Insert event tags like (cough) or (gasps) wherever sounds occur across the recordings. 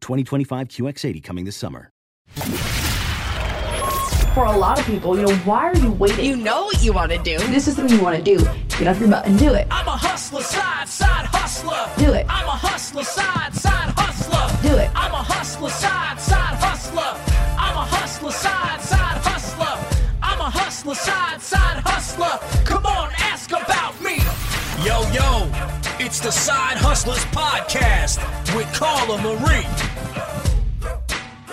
2025 QX80 coming this summer. For a lot of people, you know, why are you waiting? You know what you want to do. This is something you want to do. Get off your butt and do it. I'm a hustler, side, side hustler. Do it. I'm a hustler, side, side hustler. Do it. I'm a hustler, side, side hustler. I'm a hustler, side, side hustler. I'm a hustler, side, side hustler. Come on, ask about me. Yo, yo, it's the Side Hustlers Podcast with Carla Marie.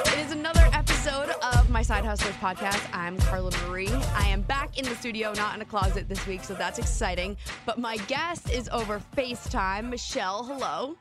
It is another episode of my Side Hustlers podcast. I'm Carla Marie. I am back in the studio, not in a closet this week, so that's exciting. But my guest is over FaceTime. Michelle, hello.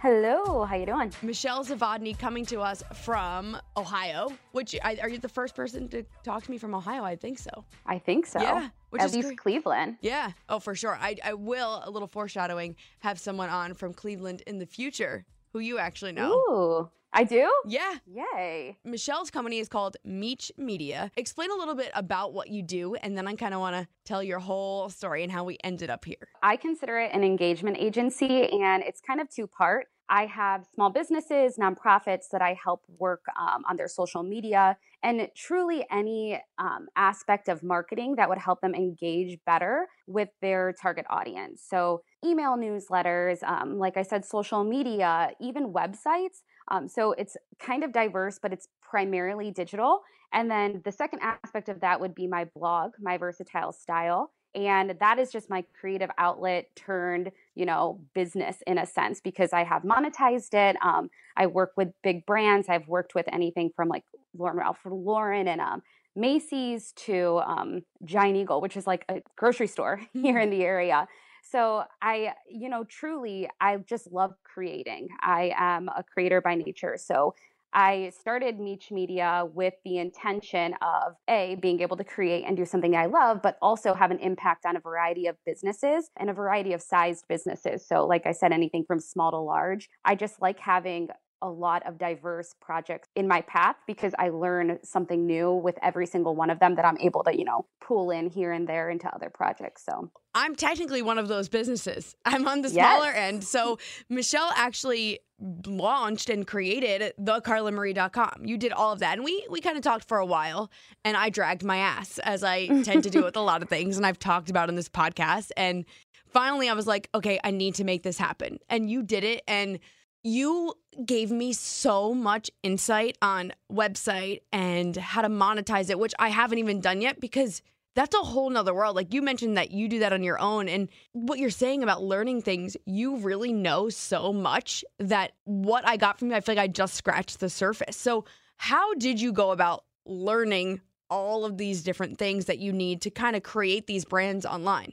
Hello, how you doing? Michelle Zavadny coming to us from Ohio. Which I, are you the first person to talk to me from Ohio? I think so. I think so. Yeah, which At is least great. Cleveland. Yeah. Oh, for sure. I, I will, a little foreshadowing, have someone on from Cleveland in the future who you actually know. Ooh, I do? Yeah. Yay. Michelle's company is called Meech Media. Explain a little bit about what you do, and then I kind of want to tell your whole story and how we ended up here. I consider it an engagement agency, and it's kind of two part. I have small businesses, nonprofits that I help work um, on their social media, and truly any um, aspect of marketing that would help them engage better with their target audience. So, email newsletters, um, like I said, social media, even websites. Um, so, it's kind of diverse, but it's primarily digital. And then the second aspect of that would be my blog, My Versatile Style. And that is just my creative outlet turned, you know, business in a sense because I have monetized it. Um, I work with big brands. I've worked with anything from like Lauren Ralph Lauren and um, Macy's to um, Giant Eagle, which is like a grocery store (laughs) here in the area. So I, you know, truly, I just love creating. I am a creator by nature. So I started Meech Media with the intention of A, being able to create and do something I love, but also have an impact on a variety of businesses and a variety of sized businesses. So, like I said, anything from small to large. I just like having a lot of diverse projects in my path because I learn something new with every single one of them that I'm able to, you know, pull in here and there into other projects. So I'm technically one of those businesses. (laughs) I'm on the Yes. smaller end. So Michelle actually launched and created thecarlamarie.com. You did all of that. And we we kind of talked for a while and I dragged my ass as I tend to do with a (laughs) lot of things and I've talked about in this podcast and finally I was like, okay, I need to make this happen. And you did it and you gave me so much insight on website and how to monetize it, which I haven't even done yet because that's a whole nother world. Like you mentioned that you do that on your own. And what you're saying about learning things, you really know so much that what I got from you, I feel like I just scratched the surface. So How did you go about learning all of these different things that you need to kind of create these brands online?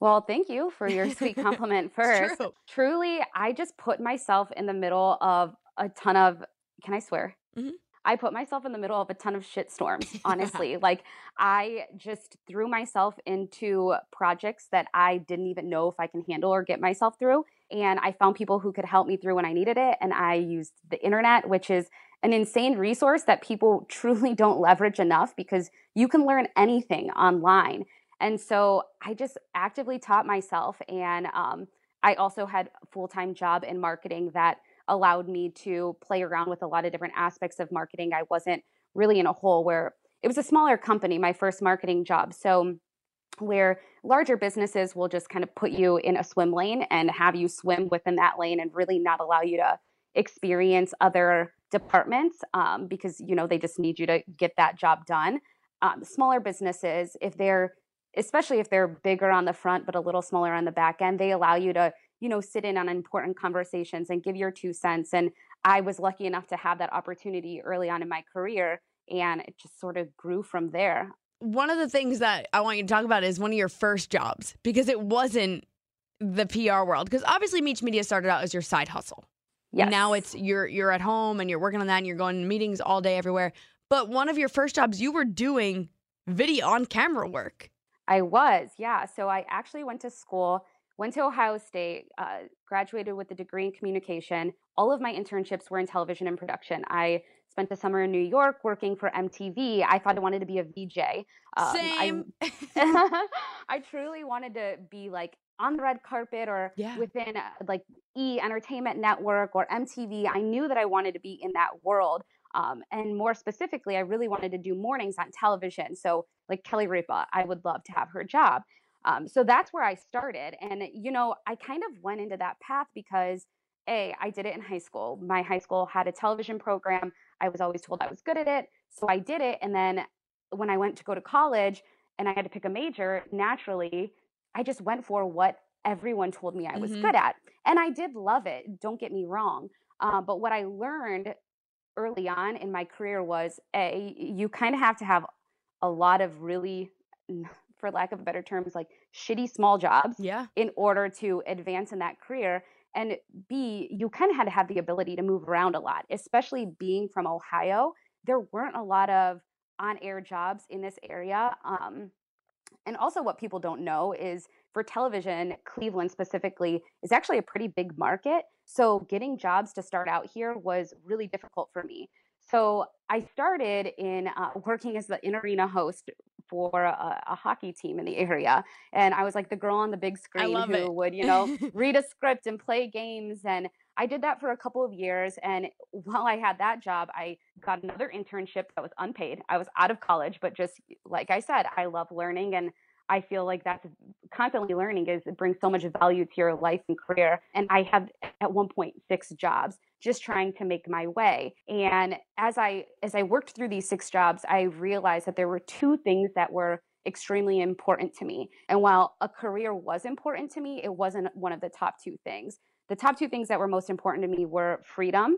Well, thank you for your sweet (laughs) compliment first. True. Truly, I just put myself in the middle of a ton of, can I swear? Mhm. I put myself in the middle of a ton of shit storms, (laughs) honestly. like, I just threw myself into projects that I didn't even know if I can handle or get myself through. And I found people who could help me through when I needed it. And I used the internet, which is an insane resource that people (laughs) truly don't leverage enough because you can learn anything online. And so I just actively taught myself. And um, I also had a full time job in marketing that allowed me to play around with a lot of different aspects of marketing. I wasn't really in a hole where it was a smaller company, my first marketing job. So, where larger businesses will just kind of put you in a swim lane and have you swim within that lane and really not allow you to experience other departments um, because you know they just need you to get that job done um, smaller businesses if they're especially if they're bigger on the front but a little smaller on the back end they allow you to you know sit in on important conversations and give your two cents and i was lucky enough to have that opportunity early on in my career and it just sort of grew from there One of the things that I want you to talk about is one of your first jobs because it wasn't the PR world. Because obviously, Meech Media started out as your side hustle. Yes. Now it's you're you're at home and you're working on that and you're going to meetings all day everywhere. But one of your first jobs, you were doing video on camera work. I was, yeah. So I actually went to school, went to Ohio State, uh, graduated with a degree in communication. All of my internships were in television and production. I spent the summer in New York working for MTV. I thought I wanted to be a VJ. Um, Same. I, (laughs) I truly wanted to be like on the red carpet or Yeah. within uh, like E Entertainment Network or MTV. I knew that I wanted to be in that world. Um, and more specifically, I really wanted to do mornings on television. So, like Kelly Ripa, I would love to have her job. Um, so that's where I started. And, you know, I kind of went into that path because, A, I did it in high school. My high school had a television program. I was always told I was good at it. So I did it. And then when I went to go to college and I had to pick a major, naturally, I just went for what everyone told me I was Mhm. good at. And I did love it. Don't get me wrong. Uh, but what I learned early on in my career was a you kind of have to have a lot of really for lack of better terms like shitty small jobs Yeah. in order to advance in that career and b you kind of had to have the ability to move around a lot especially being from ohio there weren't a lot of on-air jobs in this area um, and also what people don't know is for television cleveland specifically is actually a pretty big market. So getting jobs to start out here was really difficult for me. So i started in uh, (laughs) working as the in-arena host for a, a hockey team in the area. And i was like the girl on the big screen who it. would you know read a script and play games. And i did that for a couple of years. And while i had that job i got another internship that was unpaid. I was out of college but just like i said i love learning and I feel like that's constantly learning is it brings so much value to your life and career. And I had at one point six jobs just trying to make my way. And as I as I worked through these six jobs, I realized that there were two things that were extremely important to me. And while a career was important to me, it wasn't one of the top two things. The top two things that were most important to me were freedom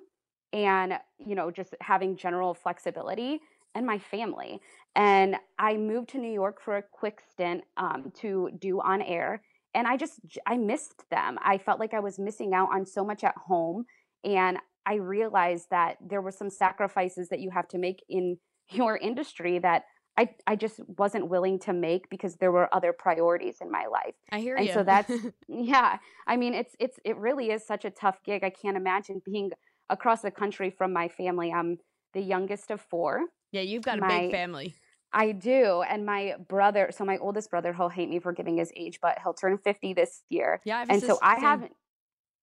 and, you know, just having general flexibility and my family. And I moved to New York for a quick stint um, to do on air. And I just, I missed them. I felt like I was missing out on so much at home. And I realized that there were some sacrifices that you have to make in your industry that I, I just wasn't willing to make because there were other priorities in my life. I hear and you. so that's (laughs) yeah. I mean, it's it's it really is such a tough gig. I can't imagine being across the country from my family. I'm the youngest of four. Yeah, you've got a my- big family. I do. And my brother, so my oldest brother, he'll hate me for giving his age, but he'll turn 50 this year. Yeah, I and so I haven't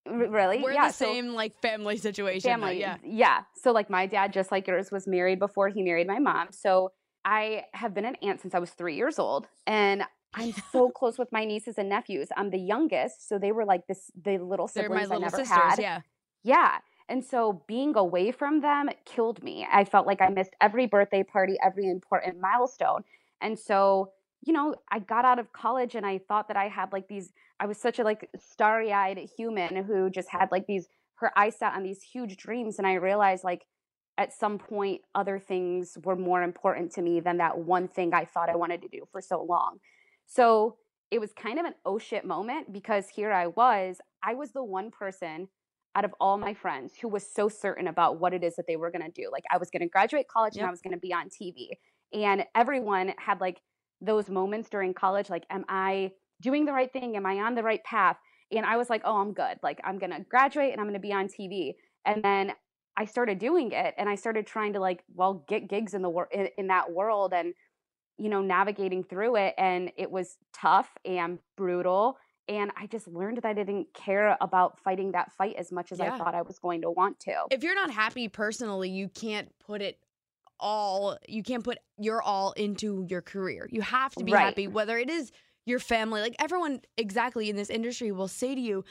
really. We're yeah, the so same like family situation. though, family. yeah. yeah. So like my dad, just like yours, was married before he married my mom. So I have been an aunt since I was three years old. And I'm (laughs) so close with my nieces and nephews. I'm the youngest, so they were like this the little They're siblings my I little never sisters. had. Yeah. Yeah. And so being away from them killed me. I felt like I missed every birthday party, every important milestone. And so, you know, I got out of college and I thought that I had like these, I was such a like starry eyed human who just had like these, her eyes set on these huge dreams. And I realized like, at some point other things were more important to me than that one thing I thought I wanted to do for so long. So it was kind of an oh shit moment because here I was, I was the one person out of all my friends who was so certain about what it is that they were going to do. Like I was going to graduate college yep. and I was going to be on TV. And everyone had like those moments during college like am I doing the right thing? Am I on the right path? And I was like, "Oh, I'm good. Like I'm going to graduate and I'm going to be on TV." And then I started doing it and I started trying to like, well, get gigs in the wor- in, in that world and you know, navigating through it and it was tough and brutal and I just learned that I didn't care about fighting that fight as much as yeah. I thought I was going to want to. If you're not happy personally, you can't put it all you can't put your all into your career. You have to be right. happy whether it is your family. Like everyone exactly in this industry will say to you,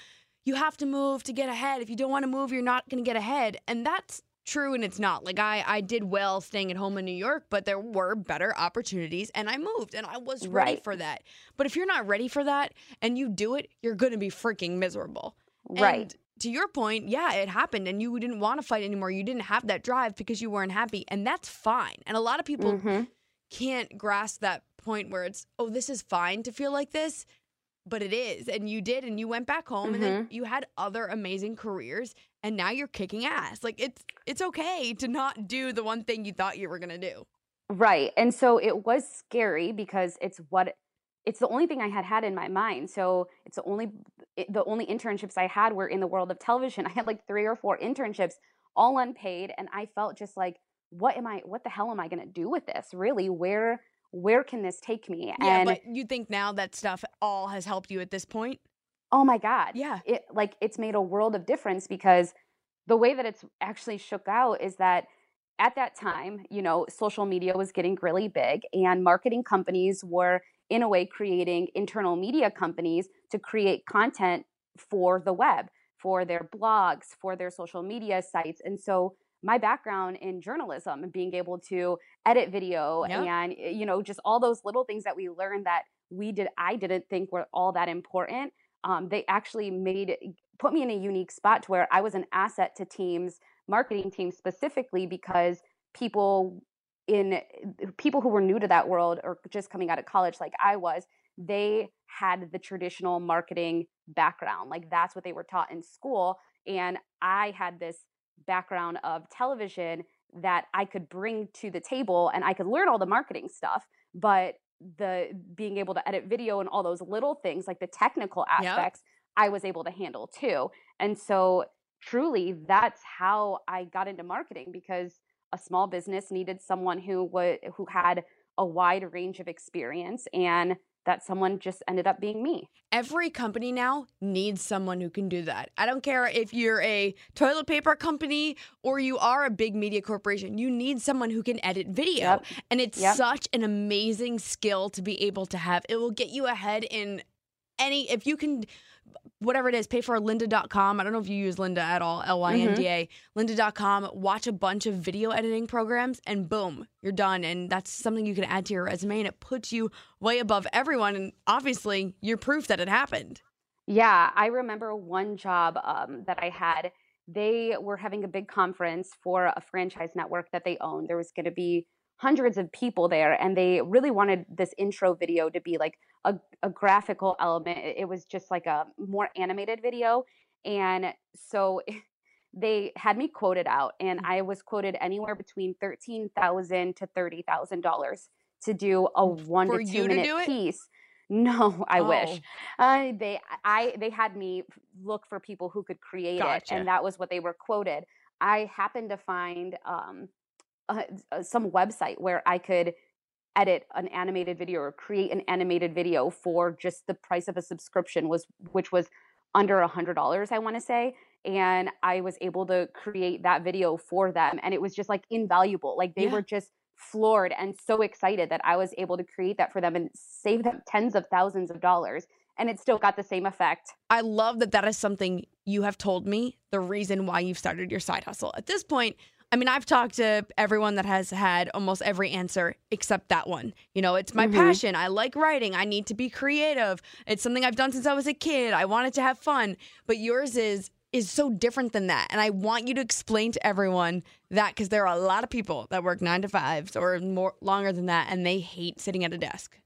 you have to move to get ahead. If you don't want to move, you're not going to get ahead. And that's true and it's not. Like I I did well staying at home in New York, but there were better opportunities and I moved and I was ready right. for that. But if you're not ready for that and you do it, you're going to be freaking miserable. Right. And to your point, yeah, it happened and you didn't want to fight anymore. You didn't have that drive because you weren't happy and that's fine. And a lot of people mm-hmm. can't grasp that point where it's, "Oh, this is fine to feel like this." but it is and you did and you went back home mm-hmm. and then mm-hmm. you had other amazing careers and now you're kicking ass. Like it's it's okay to not do the one thing you thought you were going to do. Right and so it was scary because it's what it's the only thing i had had in my mind. So it's the only the only internships i had were in the world of television. (laughs) I had like three or four internships all unpaid and i felt just like what am i what the hell am i going to do with this? Really where where can this take me? Yeah, and but you think now that stuff all has helped you at this point? Oh my God. Yeah. It like it's made a world of difference because the way that it's actually shook out is that at that time, you know, social media was getting really big and marketing companies were in a way creating internal media companies to create content for the web, for their blogs, for their social media sites. And so my background in journalism and being able to edit video yep. and eh, you know just all those little things that we learned that we did i didn't think were all that important um, they actually made put me in a unique spot to where i was an asset to teams marketing teams specifically because people in people who were new to that world or just coming out of college like i was they had the traditional marketing background like that's what they were taught in school and i had this background of television that I could bring to the table and I could learn all the marketing stuff, but the being able to edit video and all those little things like the technical aspects yep. I was able to handle too. And so truly that's how I got into marketing because a small business needed someone who was who had a wide range of experience and that someone just ended up being me. Every company now needs someone who can do that. I don't care if you're a toilet paper company or you are a big media corporation, you need someone who can edit video. Yep. And it's yep. such an amazing skill to be able to have. It will get you ahead in any, if you can whatever it is, pay for lynda.com. I don't know if you use Lynda at all, L Y N D A. Mm-hmm. Lynda.com, watch a bunch of video editing programs, and boom, you're done. And that's something you can add to your resume, and it puts you way above everyone. And obviously, you're proof that it happened. Yeah, I remember one job um, that I had. They were having a big conference for a franchise network that they own. There was going to be hundreds of people there and they really wanted this intro video to be like a, a graphical element it was just like a more animated video and so (laughs) they had me quoted out and i was quoted anywhere between 13000 to $30000 to do a one For to two minute piece (laughs) no, I oh. wish. Uh, they, I, they had me look for people who could create gotcha. it, and that was what they were quoted. I happened to find um, uh, some website where I could edit an animated video or create an animated video for just the price of a subscription was which was under a hundred dollars i want to say and i was able to create that video for them and it was just like invaluable like they yeah. were just floored and so excited that i was able to create that for them and save them tens of thousands of dollars and it still got the same effect i love that that is something you have told me the reason why you've started your side hustle at this point I mean, I've talked to everyone that has had almost every answer except that one. You know, it's my mm-hmm. passion. I like writing. I need to be creative. It's something I've done since I was a kid. I wanted to have fun. But yours is is so different than that. And I want you to explain to everyone that because there are a lot of people that work nine to fives or more longer than that, and they hate sitting at a desk.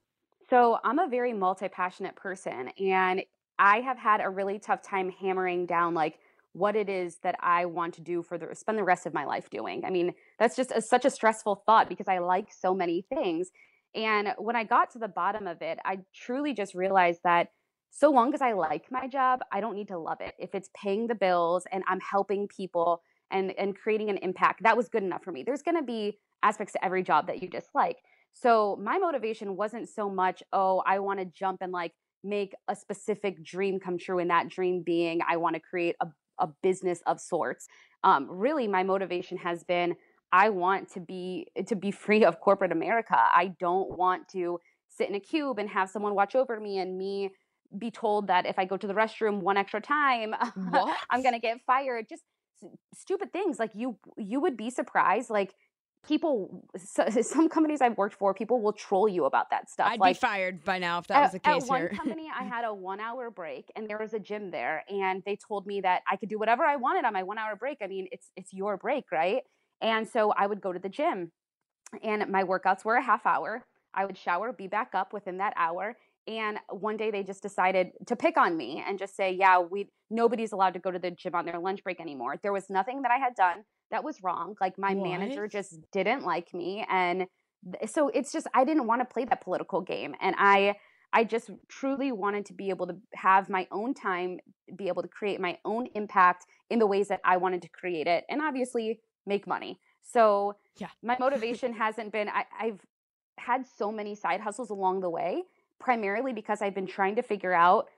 So I'm a very multi passionate person, and I have had a really tough time hammering down like what it is that I want to do for the spend the rest of my life doing. I mean, that's just a, such a stressful thought because I like so many things. And when I got to the bottom of it, I truly just realized that so long as I like my job, I don't need to love it. If it's paying the bills and I'm helping people and and creating an impact, that was good enough for me. There's going to be aspects to every job that you dislike. So my motivation wasn't so much, oh, I want to jump and like make a specific dream come true and that dream being I want to create a, a business of sorts. Um, really my motivation has been I want to be to be (laughs) free of corporate America. I don't want to sit in a cube and have someone watch over me and me be told that if I go to the restroom one extra time, (laughs) I'm going to get fired. Just stupid things like you you would be surprised like people so, (laughs) some companies I've worked for people will troll you about that stuff. I'd like, be fired by now if that was the case at one (laughs) company I had a 1 hour break and there was a gym there and they told me that I could do whatever I wanted on my 1 hour break. I mean, it's it's your break, right? And so I would go to the gym and my workouts were a half hour. I would shower, be back up within that hour. And one day they just decided to pick on me and just say, yeah, we nobody's allowed to go to the gym on their lunch break anymore. There was nothing that I had done that was wrong. Like my What? manager just didn't like me. And th- so it's just I didn't want to play that political game. And I I just truly wanted to be able to have my own time, be able to create my own impact in the ways that I wanted to create it, and obviously make money. So Yeah. my (laughs) motivation hasn't been I, I've had so many side hustles along the way, primarily because I've been trying to figure out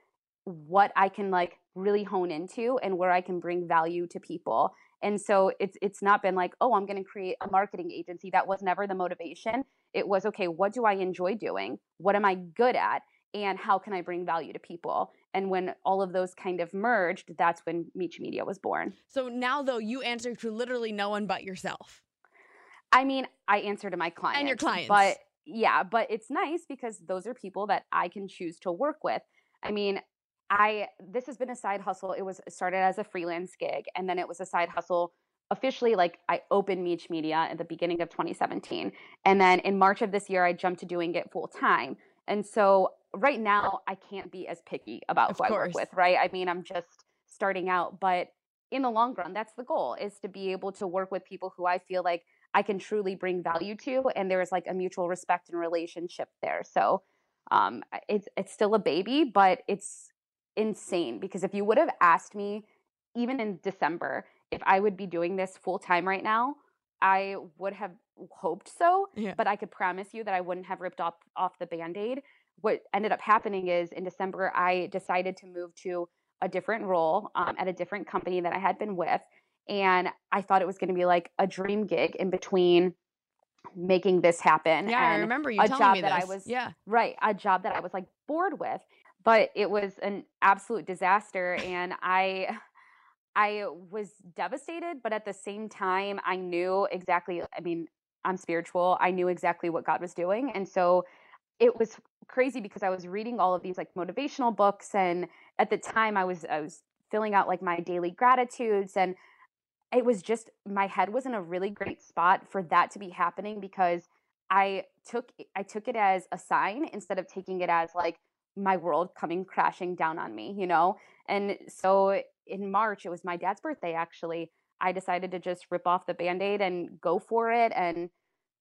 what I can like really hone into and where I can bring value to people. And so it's it's not been like, oh, I'm going to create a marketing agency. That was never the motivation. It was okay, what do I enjoy doing? What am I good at? And how can I bring value to people? And when all of those kind of merged, that's when Meech Media was born. So now, though, you answer to literally no one but yourself. I mean, I answer to my clients. And your clients. But yeah, but it's nice because those are people that I can choose to work with. I mean, I this has been a side hustle. It was started as a freelance gig and then it was a side hustle officially like I opened Meech Media at the beginning of 2017. And then in March of this year I jumped to doing it full time. And so right now I can't be as picky about Of who I work with, right? I mean, I'm just starting out, but in the long run, that's the goal is to be able to work with people who I feel like I can truly bring value to and there's like a mutual respect and relationship there. So um it's it's still a baby, but it's insane because if you would have asked me even in December if I would be doing this full time right now, I would have hoped so, Yeah. but I could promise you that I wouldn't have ripped off off the band-aid. What ended up happening is in December I decided to move to a different role um, at a different company that I had been with and I thought it was going to be like a dream gig in between making this happen Yeah, I and remember you a telling job me that I was Yeah. right a job that I was like bored with but it was an absolute disaster and I (laughs) I was devastated but at the same time I knew exactly I mean I'm spiritual I knew exactly what God was doing and so it was crazy because I was reading all of these like motivational books and at the time I was I was filling out like my daily gratitudes and it was just my head was in a really great spot for that to be happening because I took I took it as a sign instead of taking it as like my world coming crashing down on me, you know? And so in March, it was my dad's birthday actually. I decided to just rip off the band-aid and go for it and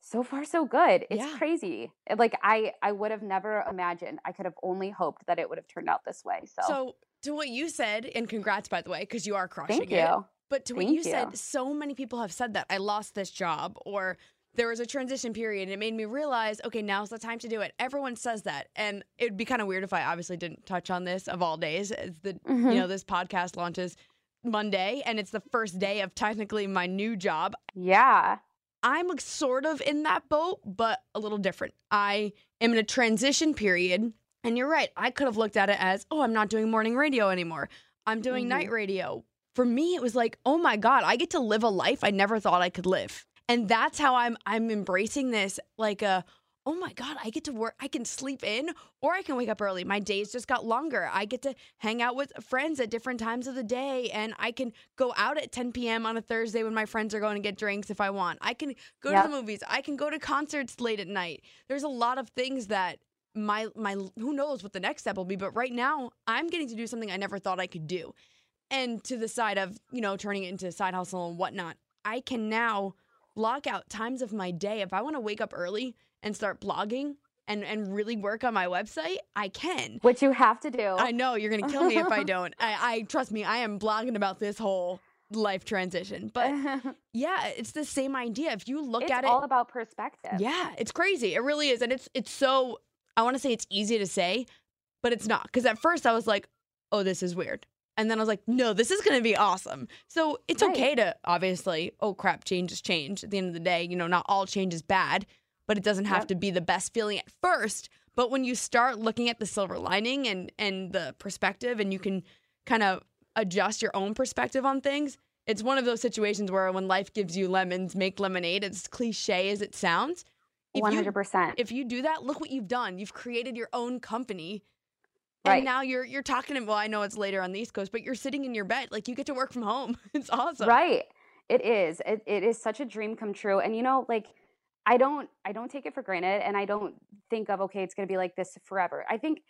so far so good. It's Yeah. crazy. Like I I would have never imagined. I could have only hoped that it would have turned out this way. So, So to what you said, and congrats by the way, because you are crushing thank it. you. But to what Thank you said, so many people have said that I lost this job or there was a transition period and it made me realize, okay, now's the time to do it. Everyone says that. And it'd be kind of weird if I obviously didn't touch on this of all days. As the Mhm. you know, this podcast launches Monday and it's the first day of technically my new job. Yeah. I'm sort of in that boat, but a little different. I am in a transition period. And you're right. I could have looked at it as, oh, I'm not doing morning radio anymore. I'm doing Mhm. night radio. For me, it was like, oh my God, I get to live a life I never thought I could live. And that's how I'm I'm embracing this like a, oh my God, I get to work, I can sleep in or I can wake up early. My days just got longer. I get to hang out with friends at different times of the day and I can go out at 10 p.m. on a Thursday when my friends are going to get drinks if I want. I can go Yep. to the movies. I can go to concerts late at night. There's a lot of things that my my who knows what the next step will be, but right now I'm getting to do something I never thought I could do. And to the side of, you know, turning it into a side hustle and whatnot, I can now block out times of my day. If I want to wake up early and start blogging and, and really work on my website, I can. Which you have to do. I know you're gonna kill me if I (laughs) don't. I, I trust me, I am blogging about this whole life transition. But (laughs) yeah, it's the same idea. If you look it's at it it's all about perspective. yeah, it's crazy. It really is. And it's it's so I want to say it's easy to say, but it's not. Cuz at first I was like, "Oh, this is weird." And then I was like, "No, this is going to be awesome." So, it's Right. okay to obviously, oh crap, change is change. At the end of the day, you know, not all change is bad, but it doesn't have Yep. to be the best feeling at first. But when you start looking at the silver lining and and the perspective and you can kind of adjust your own perspective on things, it's one of those situations where when life gives you lemons, make lemonade. It's cliche as it sounds. 100%. if you do that, look what you've done. You've created your own company. And now you're you're talking to well, I know it's later on the East Coast, but you're sitting in your bed. Like you get to work from home. (laughs) It's awesome. Right. It is. It, it is such a dream come true. And you know, like I don't I don't take it for granted and I don't think of okay, it's going to be like this forever. I think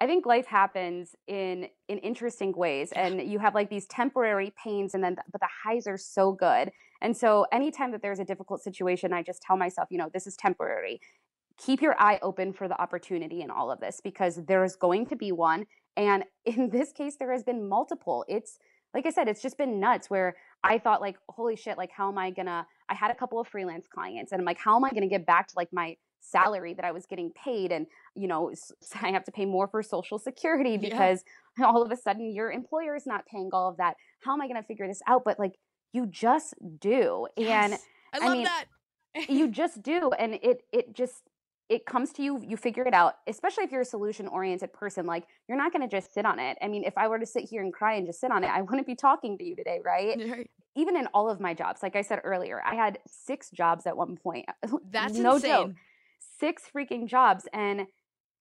I think life happens in in interesting ways and you have like these temporary pains and then but the highs are so good. And so anytime that there's a difficult situation, I just tell myself, you know, this is temporary. Keep your eye open for the opportunity in all of this because there's going to be one and (laughs) in this case there has been multiple. It's like I said, it's just been nuts where I thought like, holy shit, like how am I gonna I had a couple of freelance clients and I'm like, how am I gonna get back to like my salary that I was getting paid and you know (laughs) I have to pay more for social security (laughs) Yeah. because all of a sudden your employer is not paying all of that. How am I gonna figure this out? But like you just do. And Yes. I love mean, that. you just do and it it just it comes to you you figure it out especially if you're a solution oriented person like you're not going to just sit on it. I mean if i were to sit here and cry and just sit on it i (laughs) wouldn't be talking to you today right? Even in all of my jobs like i said earlier i had six jobs at one point. (laughs) That's no insane. joke six freaking jobs and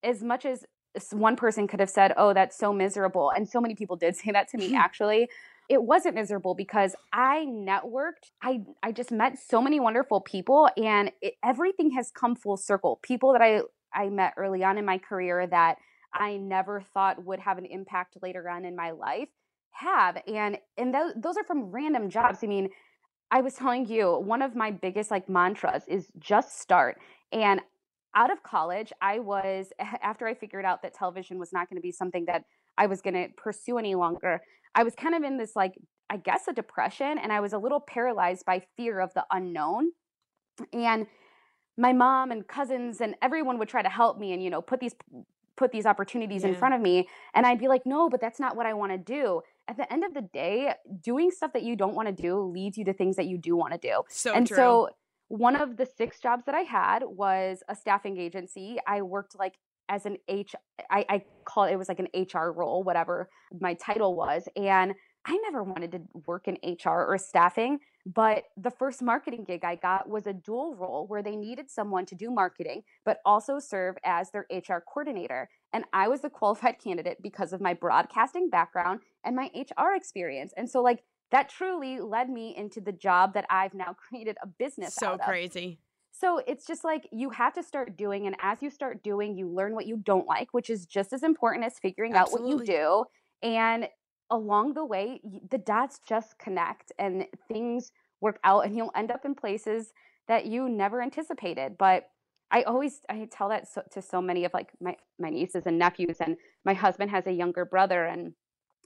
as much as one person could have said oh that's so miserable and so many people did say that to me (laughs) actually it wasn't miserable because i networked i i just met so many wonderful people and it, everything has come full circle people that i i met early on in my career that i never thought would have an impact later on in my life have and and those, those are from random jobs i mean I was telling you, one of my biggest like mantras is just start. And out of college, I was (laughs) after I figured out that television was not going to be something that I was going to pursue any longer. I was kind of in this like I guess a depression and I was a little paralyzed by fear of the unknown. And my mom and cousins and everyone would try to help me and you know put these put these opportunities in front of me and I'd be like, "No, but that's not what I want to do." At the end of the day, doing stuff that you don't want to do leads you to things that you do want to do. So and true. so one of the six jobs that I had was a staffing agency. I worked like as an H I, I call it, it was like an HR role, whatever my title was. And I never wanted to work in HR or staffing, but the first marketing gig I got was a dual role where they needed someone to do marketing, but also serve as their HR coordinator. And I was the (laughs) qualified candidate because of my broadcasting background and my HR experience. And so, like, that truly led me into the job that I've now created a business So out of. So it's just like you have to start doing, and as you start doing, you learn what you don't like, which is just as important as figuring out what you do. And along the way, the dots just connect and things work out, and you'll end up in places that you never anticipated. But I always I tell that so, to so many of like my my nieces and nephews, and my husband has a younger brother, and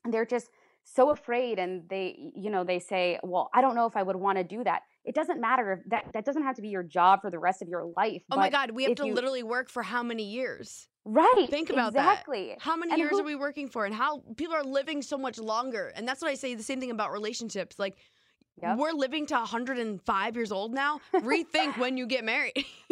they're just so afraid and they you know they say well i don't know if i would want to do that it doesn't matter if that that doesn't have to be your job for the rest of your life Oh my God, we have to you- literally work for how many years? right Think about that. exactly that. How many And years who- are we working for, and how people are living so much longer? And that's what I say. The same thing about relationships. Like Yep. we're living to 105 years old now. Rethink when you get married. (laughs) (laughs)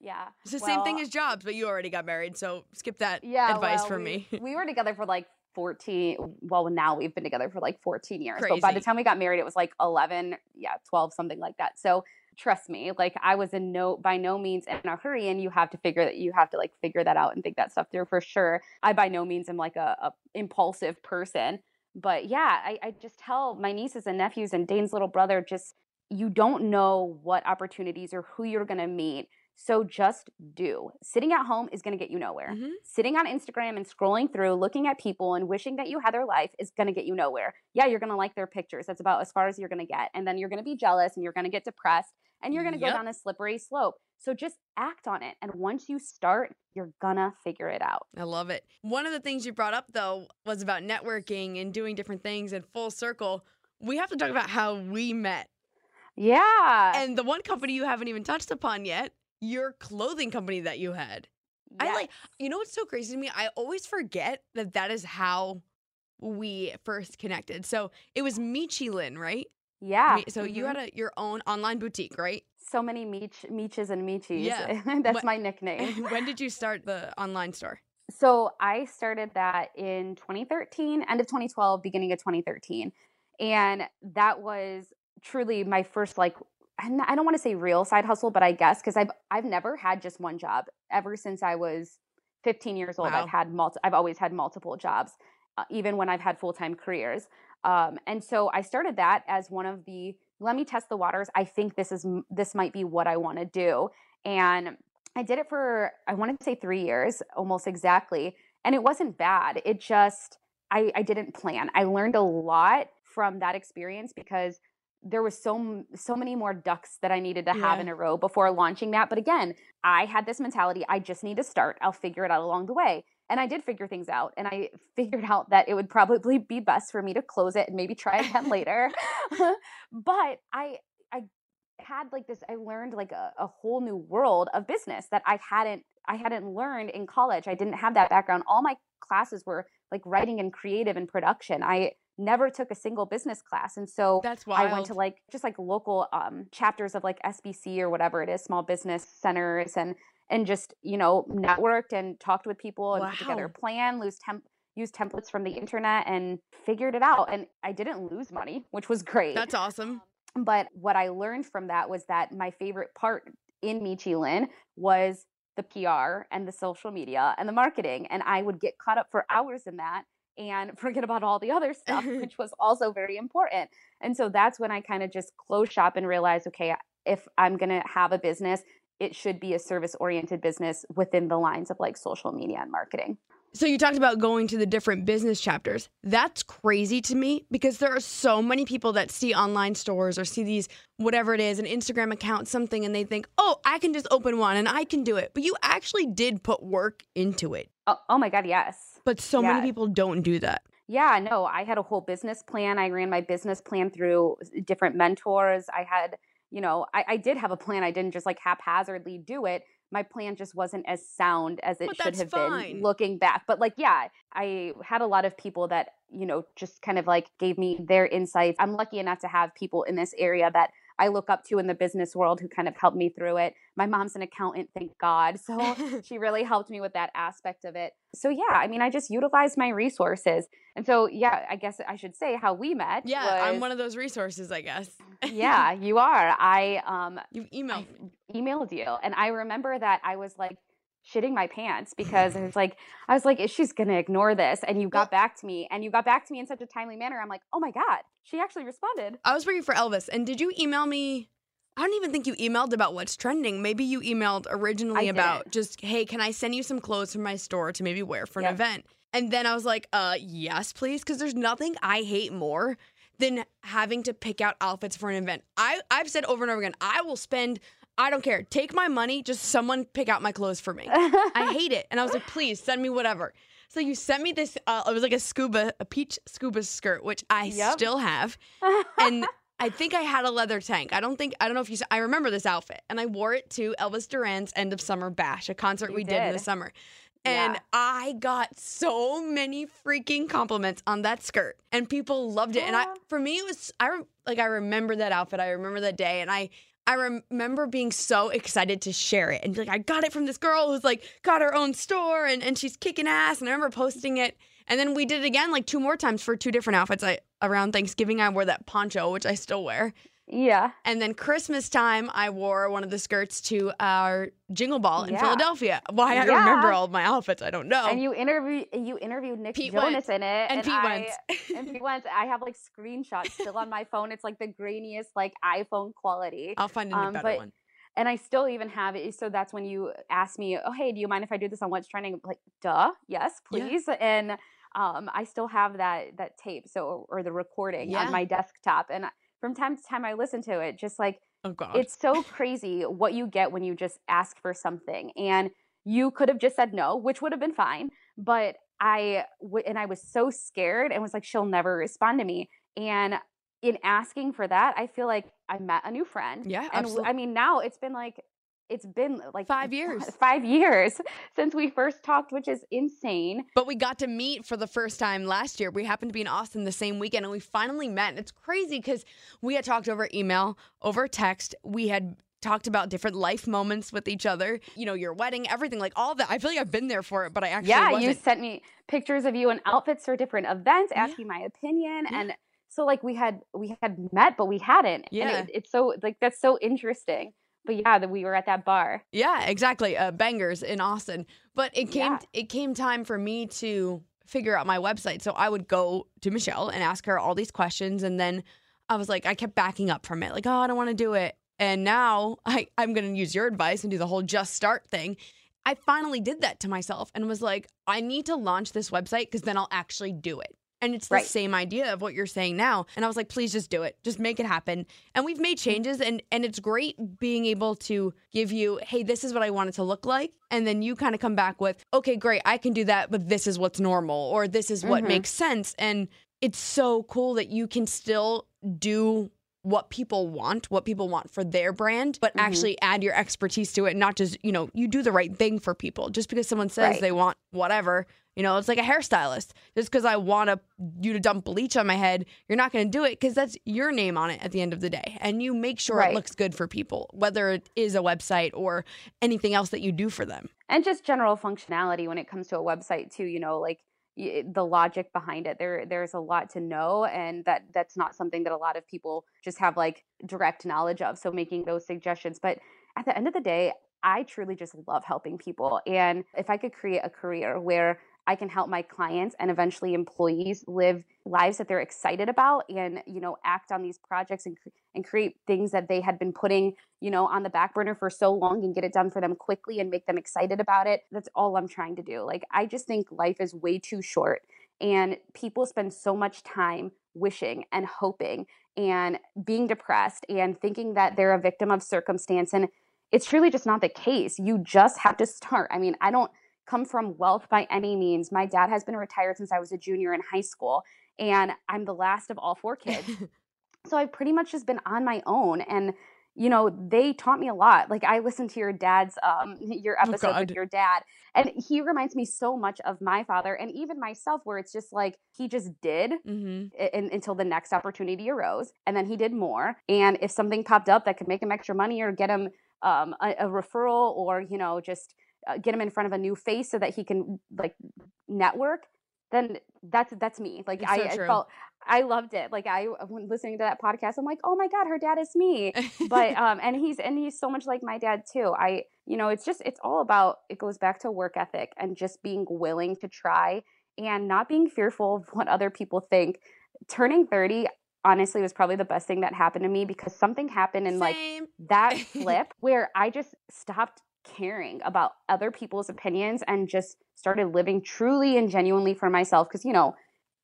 yeah It's the same thing as jobs, but you already got married, so skip that yeah advice well, from we, me. we were together for like 14 well now we've been together for like 14 years Crazy. but by the time we got married it was like 11 yeah 12 something like that so trust me, like I was in no by no means in a hurry, and you have to figure that you have to like figure that out and think that stuff through for sure. I by no means am like a, a impulsive person, but yeah, I, I just tell my nieces and nephews and Dane's little brother just you don't know what opportunities or who you're gonna meet. So just do. Sitting at home is going to get you nowhere. Mm-hmm. Sitting on Instagram and scrolling through, looking at people and wishing that you had their life is going to get you nowhere. Yeah, you're going to like their pictures. That's about as far as you're going to get. And then you're going to be jealous and you're going to get depressed and you're going to Yep. go down a slippery slope. So just act on it. And once you start, you're going to figure it out. I love it. One of the things you brought up though was about networking and doing different things and full circle. We have to talk about how we met. Yeah. And the one company you haven't even touched upon yet, your clothing company that you had. I like, you know what's so crazy to me? I always forget that that is how we first connected. So it was Michi Lin, right? Yeah. So you Mhm. had a, your own online boutique, right? so many Meech, Meeches and Meechies. Yeah. (laughs) That's What- my nickname. (laughs) when did you start the online store? So I started that in 2013, end of 2012, beginning of 2013. And that was truly my first like I don't want to say real side hustle, but I guess because I've I've never had just one job ever since I was 15 years old. Wow. I've had multi, I've always had multiple jobs, uh, even when I've had full time careers. Um, and so I started that as one of the let me test the waters. I think this is this might be what I want to do, and I did it for I wanted to say three years, almost exactly, and it wasn't bad. It just I, I didn't plan. I learned a lot from that experience because there was so so many more ducks that I needed to have Yeah. in a row before launching that. But again, I had this mentality: I just need to start. I'll figure it out along the way. And I did figure things out, and I (laughs) figured out that it would probably be best for me to close it and maybe try again later. (laughs) (laughs) but I I had like this i learned like a, a whole new world of business that i hadn't i hadn't learned in college i didn't have that background all my classes were like writing and creative and production i never took a single business class and so That's i went to like just like local um, chapters of like sbc or whatever it is small business centers and and just you know networked and talked with people and put together a plan lose temp used templates from the internet and figured it out and i didn't lose money which was great That's awesome. but what I learned from that was that my favorite part in Michi Lin was the PR and the social media and the marketing. And I would get caught up for hours in that and forget about all the other stuff, (laughs) which was also very important. And so that's when I kind of just closed shop and realized okay, if I'm going to have a business, it should be a service oriented business within the lines of like social media and marketing. So you talked about going to the different business chapters. That's crazy to me because there are so many people that see online stores or see these whatever it is, an Instagram account, something, and they think, "Oh, I can just open one and I can do it." But you actually did put work into it. Oh, oh my God, yes. But so Yeah. many people don't do that. Yeah, no, I had a whole business plan. I ran my business plan through different mentors. I had, you know, I, I did have a plan. I didn't just like haphazardly do it. My plan just wasn't as sound as it But should have fine. been looking back. But like, yeah, I had a lot of people that, you know, just kind of like gave me their insights. I'm lucky enough to have people in this area that I look up to in the business world who kind of helped me through it. My mom's an accountant, thank God. (laughs) So (laughs) she really helped me with that aspect of it. So yeah, I mean, I just utilized my resources. And so yeah, I guess I should say how we met. Yeah, was, I'm one of those resources, I guess. (laughs) yeah, you are. I um you emailed me. emailed you, and I remember that I was like shitting my pants because it was (laughs) like I was like, is she's gonna ignore this? And you got back to me, and you got back to me in such a timely manner. I'm like, oh my god, she actually responded. I was working for Elvis, and did you email me? I don't even think you emailed about what's trending. Maybe you emailed originally I about didn't. just, hey, can I send you some clothes from my store to maybe wear for an Yep. event? And then I was like, uh, yes, please, because there's nothing I hate more than having to pick out outfits for an event. I I've said over and over again, I will spend. I don't care. Take my money. Just someone pick out my clothes for me. (laughs) I hate it. And I was like, please send me whatever. So you sent me this. Uh, it was like a scuba, a peach scuba skirt, which I Yep. still have, (laughs) and I think I had a leather tank. I don't think I don't know if you. I remember this outfit, and I wore it to Elvis Duran's End of Summer Bash, a concert You we did. in the summer. And Yeah. I got so many freaking compliments on that skirt, and people loved it. And I, for me, it was I like I remember that outfit. I remember that day, and I I remember being so excited to share it and be like, I got it from this girl who's like got her own store and, and she's kicking ass. And I remember posting it. And then we did it again like two more times for two different outfits. I around Thanksgiving I wore that poncho, which I still wear. Yeah. And then Christmas time, I wore one of the skirts to our Jingle Ball in Yeah. Philadelphia. Why I Yeah. remember all of my outfits, I don't know. And you interview you interviewed Nick Pete Jonas Wentz. in it, And Pete I, Wentz. (laughs) and Pete Wentz. I have like screenshots still on my phone. It's like the grainiest like iPhone quality. I'll find a new Um, better but- one. And I still even have it. So that's when you ask me, "Oh, hey, do you mind if I do this on What's Trending?" I'm like, duh, yes, Yeah. please. And um, I still have that that tape, so or the recording Yeah. on my desktop. And I- from time to time, I listen to it, just like Oh God. it's so crazy what you get when you just ask for something and you could have just said no which would have been fine but i w- and i was so scared and was like she'll never respond to me and in asking for that i feel like i met a new friend Yeah, and w- absolute- i mean now it's been like it's been uh, like Five years. (laughs) five years since we first talked which is insane But we got to meet for the first time last year. We happened to be in Austin the same weekend and we finally met. And it's crazy because we had talked over email, over text. We had talked about different life moments with each other, you know, your wedding, everything, like all that. I feel like I've been there for it, but I actually yeah wasn't. you sent me pictures of you in outfits for different events asking my opinion and so like we had we had met but we hadn't Yeah. and it, it's so like that's so interesting but yeah that we were at that bar Yeah, exactly. Uh, Banger's in Austin. But it came Yeah. it came time for me to figure out my website. So I would go to Michelle and ask her all these questions, and then I was like, I kept backing up from it, like, oh, I don't want to do it. And now (laughs) I, I'm going to use your advice and do the whole just start thing. I finally did that to myself and was like, I need to launch this website because then I'll actually do it. And it's the Right. same idea of what you're saying now. And I was like, please just do it. Just make it happen. And we've made changes and and it's great being able to give you, hey, this is what I want it to look like. And then you kind of come back with, okay, great, I can do that, but this is what's normal or this is what Mhm. makes sense. And it's so cool that you can still do what people want, what people want for their brand, but Mhm. actually add your expertise to it, not just, you know, you do the right thing for people. Just because someone says Right. they want whatever, you know, it's like a hairstylist. Just because I want to, you to dump bleach on my head, you're not going to do it because that's your name on it at the end of the day. And you make sure Right. it looks good for people, whether it is a website or anything else that you do for them. and just general functionality when it comes to a website too you know like the logic behind it there there's a lot to know and that that's not something that a lot of people just have like direct knowledge of so making those suggestions but at the end of the day i truly just love helping people and if i could create a career where I can help my clients and eventually employees live lives that they're excited about and you know act on these projects and, and create things that they had been putting you know on the back burner for so long and get it done for them quickly and make them excited about it. That's all I'm trying to do. Like I just think life is way too short and people spend so much time wishing and hoping and being depressed and thinking that they're a victim of circumstance and it's truly just not the case. You just have to start. I mean I don't come from wealth by any means. My dad has been retired since I was a junior in high school, and I'm the last of all four kids. (laughs) so I've pretty much just been on my own. And, you know, they taught me a lot. Like I listened to your dad's, um, (laughs) your episode with your dad, and he reminds me so much of my father and even myself, where it's just like he just did Mm-hmm. in, until the next opportunity arose, and then he did more. And if something popped up that could make him extra money or get him um, a, a referral, or you know, just uh, get him in front of a new face so that he can like network, then that's that's me. Like I, so I felt I loved it. Like I when listening to that podcast, I'm like, oh my god, her dad is me. But (laughs) um, and he's and he's so much like my dad too. I you know, it's just it's all about it goes back to work ethic and just being willing to try and not being fearful of what other people think. Turning 30 honestly was probably the best thing that happened to me because something happened in like that (laughs) flip where I just stopped caring about other people's opinions and just started living truly and genuinely for myself because you know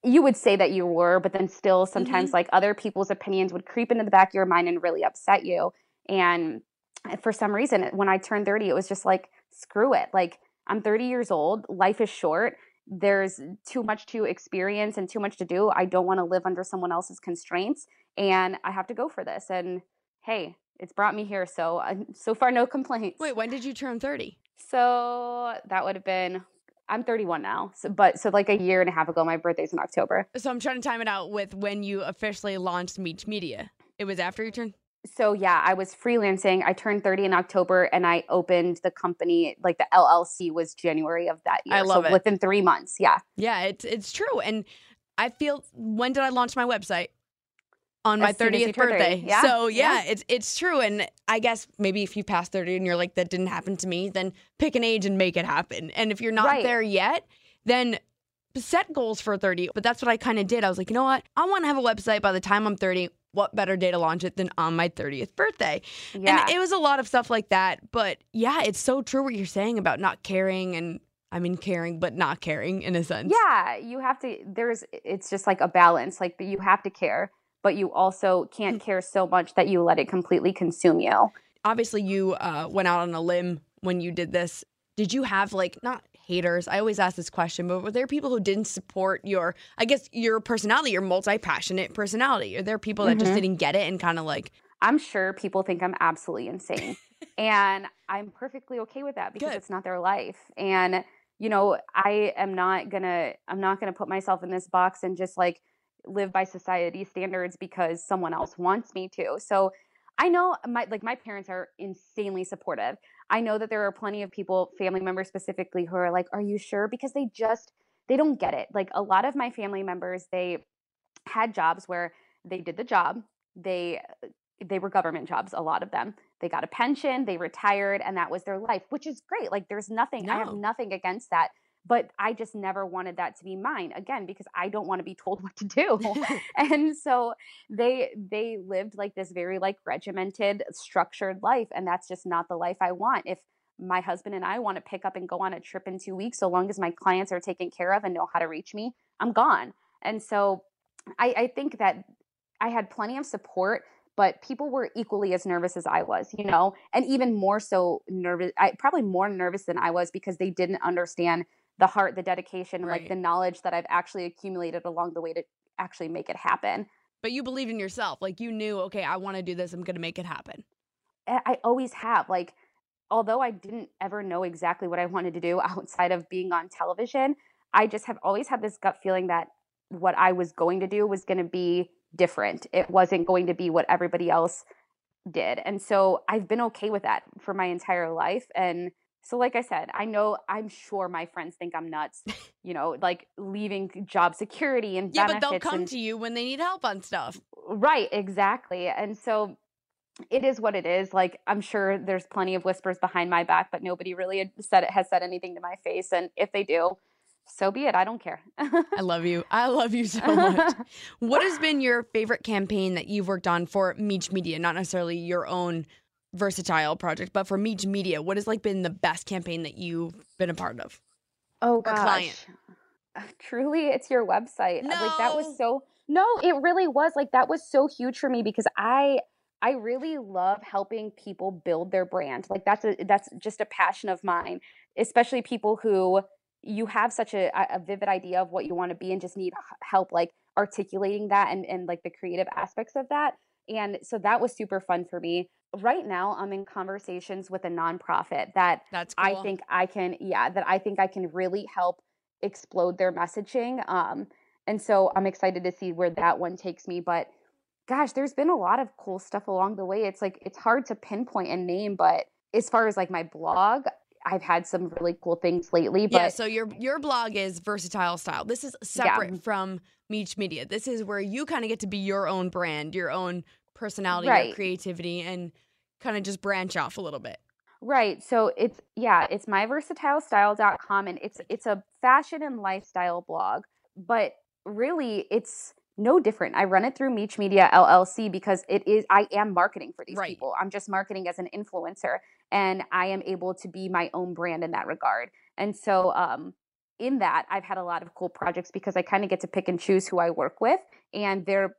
you would say that you were but then still sometimes mm-hmm. like other people's opinions would creep into the back of your mind and really upset you. And eh, for some reason when I turned 30 it was just like screw it. Like I'm 30 years old life is short there's too much to experience and too much to do I don't want to live under someone else's constraints and I have to go for this. And hey it's brought me here so uh, so far no complaints Wait, when did you turn 30? so that would have been i'm 31 now so but so like a year and a half ago my birthday's in october So I'm trying to time it out with when you officially launched Meech Media. It was after you turned. so yeah i was freelancing i turned 30 in october and i opened the company like the llc was january of that year I love so it. within three months yeah Yeah, it's it's true. And I feel when did I launch my website? On my As soon as you 30th turn 30. birthday. Yeah, So yeah, yeah. it's it's true. And I guess maybe if you pass 30 and you're like, that didn't happen to me, then pick an age and make it happen. And if you're not Right. there yet, then set goals for 30. But that's what I kind of did. I was like, you know what? I want to have a website by the time I'm 30. What better day to launch it than on my 30th birthday? Yeah. And it was a lot of stuff like that. But yeah, it's so true what you're saying about not caring and I mean caring but not caring in a sense. Yeah, you have to. There's. It's just like a balance. Like you have to care, but you also can't care so much that you let it completely consume you. obviously you uh, went out on a limb when you did this. Did you have like not haters? I always ask this question, but were there people who didn't support your, I guess, your personality, your multi passionate personality? Are there people that just Mhm. didn't get it and kind of like, I'm sure people think I'm absolutely insane. and I'm perfectly okay with that because Good. it's not their life. And you know, I am not to I'm not to put myself in this box and just like live by society standards because someone else wants me to. So I know my like my parents are insanely supportive. I know that there are plenty of people, family members specifically, who are like, "Are you sure?" Because they just they don't get it. Like a lot of my family members, they had jobs where they did the job, they they were government jobs, a lot of them. They got a pension, they retired, and that was their life, which is great. Like there's nothing, I have nothing against that. But I just never wanted that to be mine again because I don't want to be told (laughs) what to do. (laughs) and so they they lived like this very like regimented, structured life. And that's just not the life I want. If my husband and I want to pick up and go on a trip in two weeks, so long as my clients are taken care of and know how to reach me, I'm gone. And so I, I think that I had plenty of support, but people were equally as nervous as I was, you know, and even more so nervous. I probably more nervous than I was because they didn't understand the heart, the dedication, and like the knowledge that I've actually accumulated along the way to actually make it happen. but you believed in yourself. Like you knew, okay, I want to do this. I'm going to make it happen. I I always have. Like, although I didn't ever know exactly what I wanted to do (laughs) outside of being on television, I just have always had this gut feeling that what I was going to do was going to be different. It wasn't going to be what everybody else did. And so I've been okay with that for my entire life. And so, like I said, I know, I'm sure my friends think I'm nuts, (laughs) you know, like leaving job security and Yeah, but they'll come and- to you when they need help on stuff. Right, exactly. And so it is what it is. Like I'm sure there's plenty of whispers behind my back, but nobody really said it has said anything to my face. And if they do, so be it. I don't care. I love you. (laughs) I love you so much. what has been your favorite campaign that you've worked on for Meech Media? Not necessarily your own versatile project, but for Meech Media, what has like been the best campaign that you've been a part of? oh gosh. client? (sighs) Truly, it's your website. Uh, Like that was so No, it really was. Like that was so huge for me because I I really love helping people build their brand. Like that's a that's just a passion of mine, especially people who you have such a, a vivid idea of what you want to be and just need help like articulating that and, and like the creative aspects of that. And so that was super fun for me. Right now, I'm in conversations with a nonprofit that That's I think I can, yeah, that I think I can really help explode their messaging. Um, and so I'm excited to see where that one takes me. But gosh, there's been a lot of cool stuff along the way. It's like it's hard to pinpoint and name, but as far as like my blog, I've had some really cool things lately. But yeah, so your your blog is versatile style. This is separate from Meech Media. This is where you kind of get to be your own brand, your own personality, Right. creativity, and kind of just branch off a little bit. Right. So it's yeah, it's myversatilestyle.com and it's it's a fashion and lifestyle blog, but really it's no different. I run it through Meech Media LLC because it is I am marketing for these Right. people. I'm just marketing as an influencer and I am able to be my own brand in that regard. And so um in that I've had a lot of cool projects because I kind of get to pick and choose who I work with and they're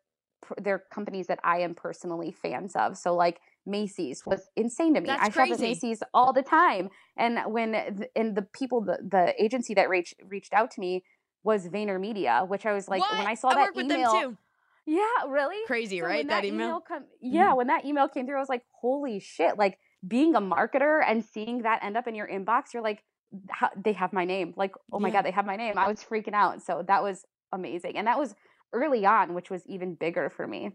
they're companies that I am personally fans of. So like Macy's was insane to me. That's I shop at. Macy's all the time. And when th- and the people the, the agency that reached reached out to me was VaynerMedia, which I was like when I saw I that email. Yeah, really? Crazy, So right? when That email? come, yeah, mm-hmm. when that email came through, I was like, holy shit. Like being a marketer and seeing that end up in your inbox, you're like, how, they have my name. Like, oh my Yeah. God, they have my name. I was freaking out. So that was amazing. And that was early on, which was even bigger for me.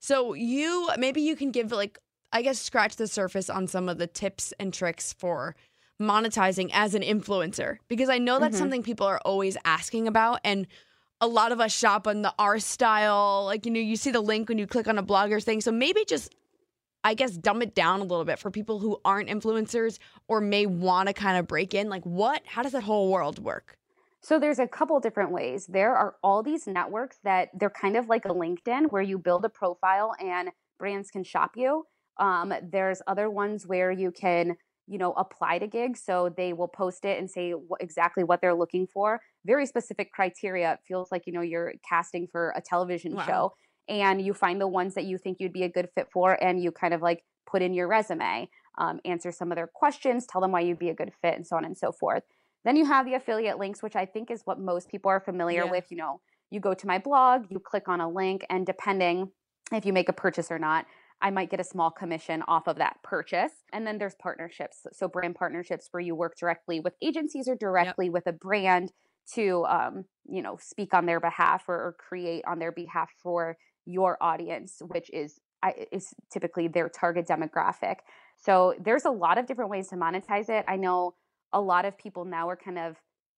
So you maybe you can give like I guess scratch the surface on some of the tips and tricks for monetizing as an influencer because I know that's Mhm. something people are always asking about and a lot of us shop on the R style. Like, you know, you see the link when you click on a blogger's thing. So maybe just, I guess, dumb it down a little bit for people who aren't influencers or may want to kind of break in. Like, what, how does that whole world work? So there's a couple different ways. There are all these networks that they're kind of like a LinkedIn where you build a profile and brands can shop you. Um, there's other ones where you can you know apply to gigs so they will post it and say what, exactly what they're looking for very specific criteria it feels like you know you're casting for a television wow. show and you find the ones that you think you'd be a good fit for and you kind of like put in your resume um, answer some of their questions tell them why you'd be a good fit and so on and so forth then you have the affiliate links which i think is what most people are familiar yeah. with you know you go to my blog you click on a link and depending if you make a purchase or not I might get a small commission off of that purchase. And then there's partnerships. So brand partnerships where you work directly with agencies or directly yep. with a brand to um, you know, speak on their behalf or, or create on their behalf for your audience, which is is typically their target demographic. So there's a lot of different ways to monetize it. I know a lot of people now are kind of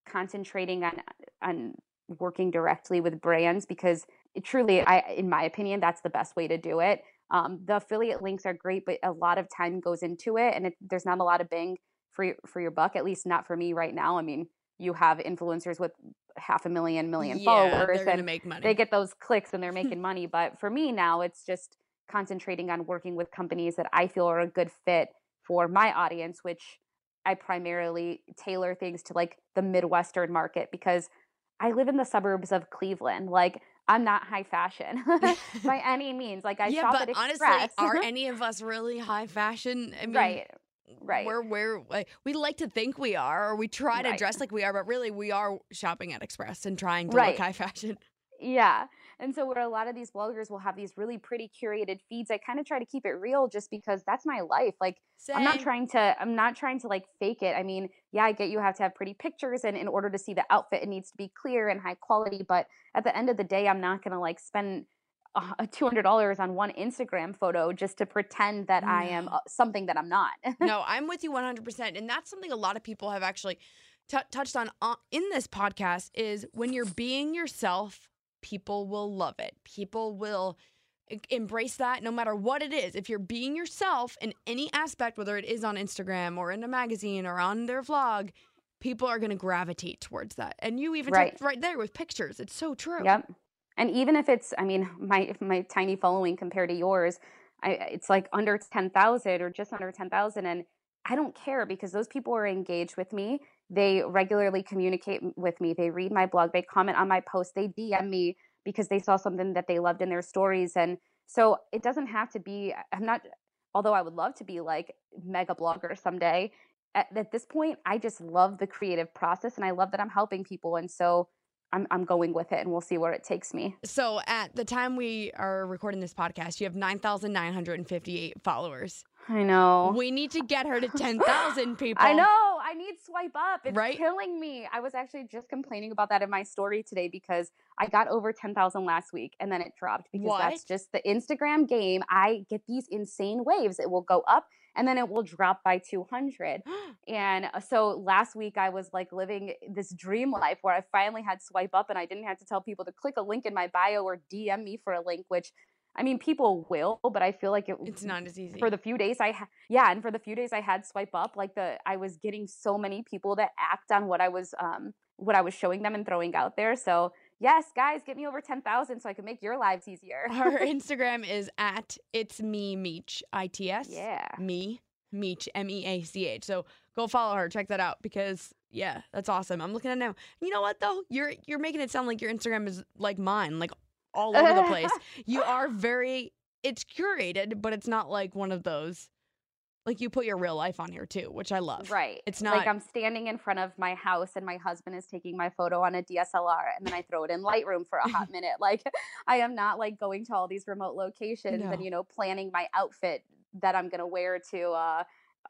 concentrating on on working directly with brands because it truly I in my opinion that's the best way to do it. Um, the affiliate links are great, but a lot of time goes into it, and it, there's not a lot of bang for your, for your buck. At least not for me right now. I mean, you have influencers with half a million, million yeah, followers, and make money. they get those clicks and they're (laughs) making money. But for me now, it's just concentrating on working with companies that I feel are a good fit for my audience, which I primarily tailor things to like the Midwestern market because I live in the suburbs of Cleveland. Like I'm not high fashion (laughs) by (laughs) any means. Like I yeah, shop but at Express. honestly, are (laughs) any of us really high fashion? I mean, right. Right. We're we're like, we like to think we are, or we try to Right. dress like we are, but really we are shopping at Express and trying to Right. look high fashion. Yeah. And so where a lot of these bloggers will have these really pretty curated feeds, I kind of try to keep it real just because that's my life. Like I'm not trying to I'm not trying to like fake it. I mean, yeah, I get you have to have pretty pictures and in order to see the outfit it needs to be clear and high quality, but at the end of the day, I'm not going to like spend a $200 on one Instagram photo just to pretend that I am (sighs) uh, something that I'm not. (laughs) no, I'm with you 100%. And that's something a lot of people have actually t- touched on uh, in this podcast is when you're being yourself, people will love it. People will embrace that no matter what it is. If you're being yourself in any aspect, whether it is on Instagram or in a magazine or on their vlog, people are going to gravitate towards that. And you even Right. right there with pictures. It's so true. Yep. And even if it's, I mean, my my tiny following compared to yours, I it's like under ten thousand or just under ten thousand, and I don't care because those people are engaged with me. They regularly communicate with me. They read my blog. They comment on my posts. They DM me because they saw something that they loved in their stories. And so it doesn't have to be. I'm not. Although I would love to be like mega blogger someday. At, at this point, I just love the creative process, and I love that I'm helping people. And so I'm I'm going with it, and we'll see where it takes me. So at the time we are recording this podcast, you have 9,958 followers. I know. We need to get her to (laughs) 10,000 people. I know. I need swipe up. It's Right? killing me. I was actually just complaining about that in my story today because I got over 10,000 last week and then it dropped because that's just the Instagram game. I get these insane waves. It will go up and then it will drop by 200. (gasps) And uh, so last week I was like living this dream life where I finally had swipe up and I didn't have to tell people to click a link in my bio or DM me for a link, which I mean, people will, but I feel like it, It's not as easy. for the few days I ha- yeah, and for the few days I had swipe up, like the I was getting so many people that act on what I was um what I was showing them and throwing out there. So yes, guys, get me over ten thousand so I can make your lives easier. (laughs) Her (laughs) Instagram is at it's me Meech I T S. Yeah. Me Meech M E A C H. So go follow her. Check that out because yeah, that's awesome. I'm looking at now. You know what though? You're you're making it sound like your Instagram is like mine, like all over the place. (laughs) You are very. It's curated, but it's not like one of those. Like you put your real life on here too, which I love. Right. It's not. like I'm standing in front of my house and my husband is taking my photo on a DSLR and then I throw it in Lightroom for a hot (laughs) minute. Like (laughs) I am not like going to all these remote locations No. and you know planning my outfit that I'm going to wear to uh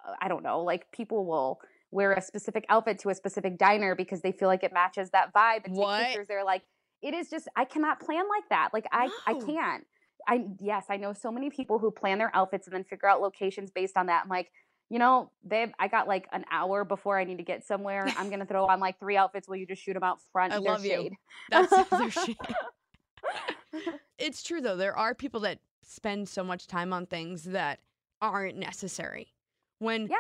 uh, I don't know, like people will wear a specific outfit to a specific diner because they feel like it matches that vibe and What? take pictures. They're like it is just I cannot plan like that. Like I I can't. I yes, I know so many people who plan their outfits and then figure out locations based on that. I'm like you know, babe, I got like an hour before I need to get somewhere. I'm gonna (laughs) throw on like three outfits. Will you just shoot them out front? I love shade. you. That's their (laughs) shade. (laughs) it's true though. There are people that spend so much time on things that aren't necessary. When yeah,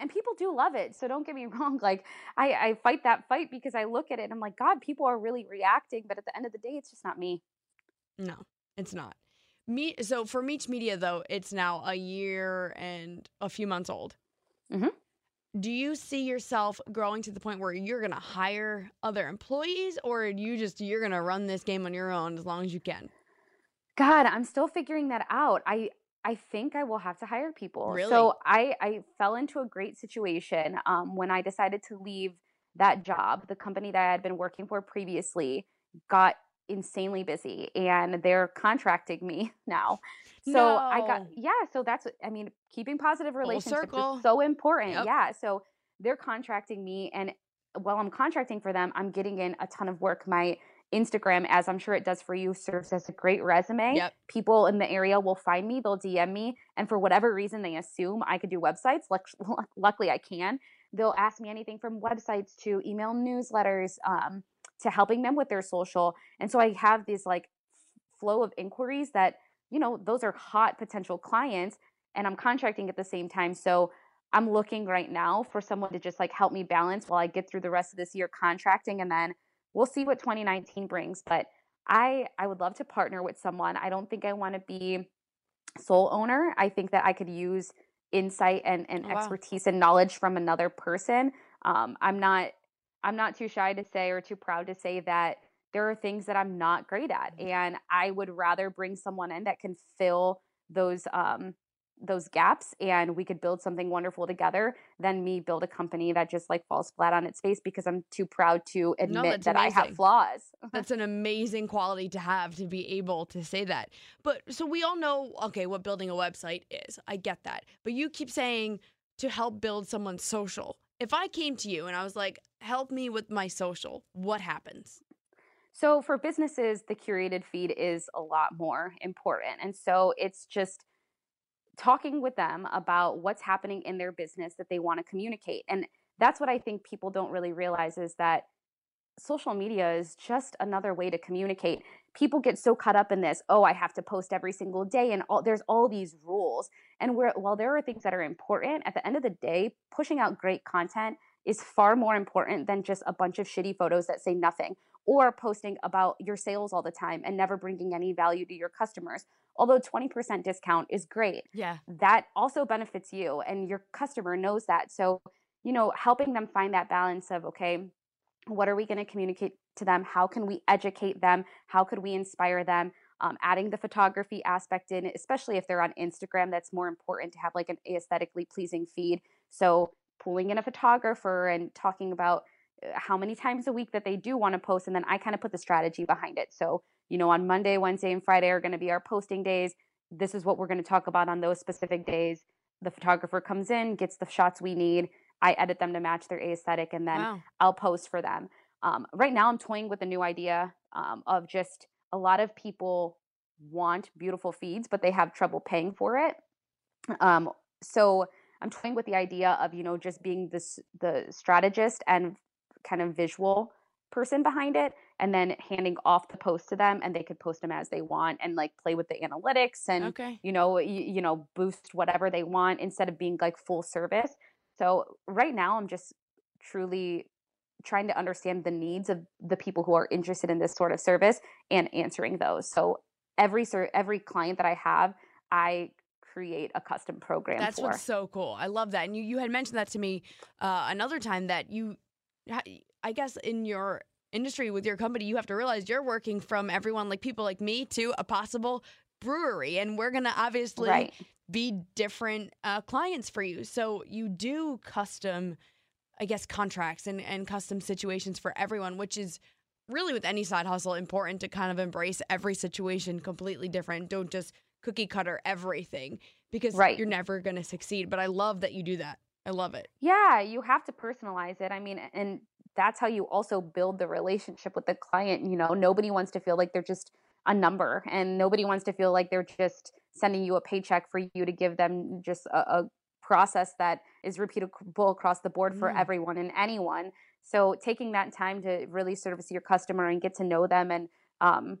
and people do love it. So don't get me wrong. Like I, I fight that fight because I look at it and I'm like, God, people are really reacting. But at the end of the day, it's just not me. No, it's not. Me. So for Meech Media though, it's now a year and a few months old. Mm-hmm. Do you see yourself growing to the point where you're gonna hire other employees, or you just you're gonna run this game on your own as long as you can? God, I'm still figuring that out. I I think I will have to hire people. Really? So I I fell into a great situation um, when I decided to leave that job. The company that I had been working for previously got insanely busy, and they're contracting me (laughs) now. So I got yeah. So that's I mean. Keeping positive relationships is so important. Yep. Yeah. So they're contracting me, and while I'm contracting for them, I'm getting in a ton of work. My Instagram, as I'm sure it does for you, serves as a great resume. Yep. People in the area will find me, they'll DM me, and for whatever reason they assume I could do websites. (laughs) Luckily, I can. They'll ask me anything from websites to email newsletters um, to helping them with their social. And so I have this like flow of inquiries that, you know, those are hot potential clients, and I'm contracting at the same time. So I'm looking right now for someone to just like help me balance while I get through the rest of this year contracting and then we'll see what 2019 brings but i i would love to partner with someone i don't think i want to be sole owner i think that i could use insight and, and Oh, wow. expertise and knowledge from another person um, i'm not i'm not too shy to say or too proud to say that there are things that i'm not great at Mm-hmm. and i would rather bring someone in that can fill those um, those gaps and we could build something wonderful together than me build a company that just like falls flat on its face because I'm too proud to admit that's that I have flaws. That's an amazing quality to have to be able to say that. But so we all know, okay, what building a website is. I get that. But you keep saying to help build someone's social. If I came to you and I was like, help me with my social, what happens? So for businesses, the curated feed is a lot more important. And so it's just talking with them about what's happening in their business that they want to communicate. And that's what I think people don't really realize is that social media is just another way to communicate. People get so caught up in this, oh, I have to post every single day and all there's all these rules. And where while there are things that are important, at the end of the day, pushing out great content is far more important than just a bunch of shitty photos that say nothing or posting about your sales all the time and never bringing any value to your customers. Although 20% discount is great, Yeah. that also benefits you and your customer knows that. So, you know, helping them find that balance of, okay, what are we going to communicate to them? How can we educate them? How could we inspire them? Um, adding the photography aspect in, especially if they're on Instagram, that's more important to have like an aesthetically pleasing feed. So, pulling in a photographer and talking about uh, how many times a week that they do want to post. And then I kind of put the strategy behind it. So, you know, on Monday, Wednesday, and Friday are going to be our posting days. This is what we're going to talk about on those specific days. The photographer comes in, gets the shots we need. I edit them to match their aesthetic, and then Wow. I'll post for them. Um, right now, I'm toying with a new idea um, of just a lot of people want beautiful feeds, but they have trouble paying for it. Um, so I'm toying with the idea of you know just being this the strategist and kind of visual person behind it and then handing off the post to them and they could post them as they want and like play with the analytics and Okay. you know you, you know boost whatever they want instead of being like full service so right now i'm just truly trying to understand the needs of the people who are interested in this sort of service and answering those so every ser- every client that i have i create a custom program That's for what's so cool. I love that. And you, you had mentioned that to me uh, another time that you, I guess, in your industry with your company, you have to realize you're working from everyone like people like me to a possible brewery. And we're going to obviously Right. Be different uh, clients for you. So you do custom, I guess, contracts and, and custom situations for everyone, which is really with any side hustle important to kind of embrace every situation completely different. Don't just cookie cutter everything because Right. you're never going to succeed. But I love that you do that. I love it. Yeah, you have to personalize it. I mean, and that's how you also build the relationship with the client. You know, nobody wants to feel like they're just a number, and nobody wants to feel like they're just sending you a paycheck for you to give them just a, a process that is repeatable across the board for Mm. everyone and anyone. So taking that time to really service your customer and get to know them and um,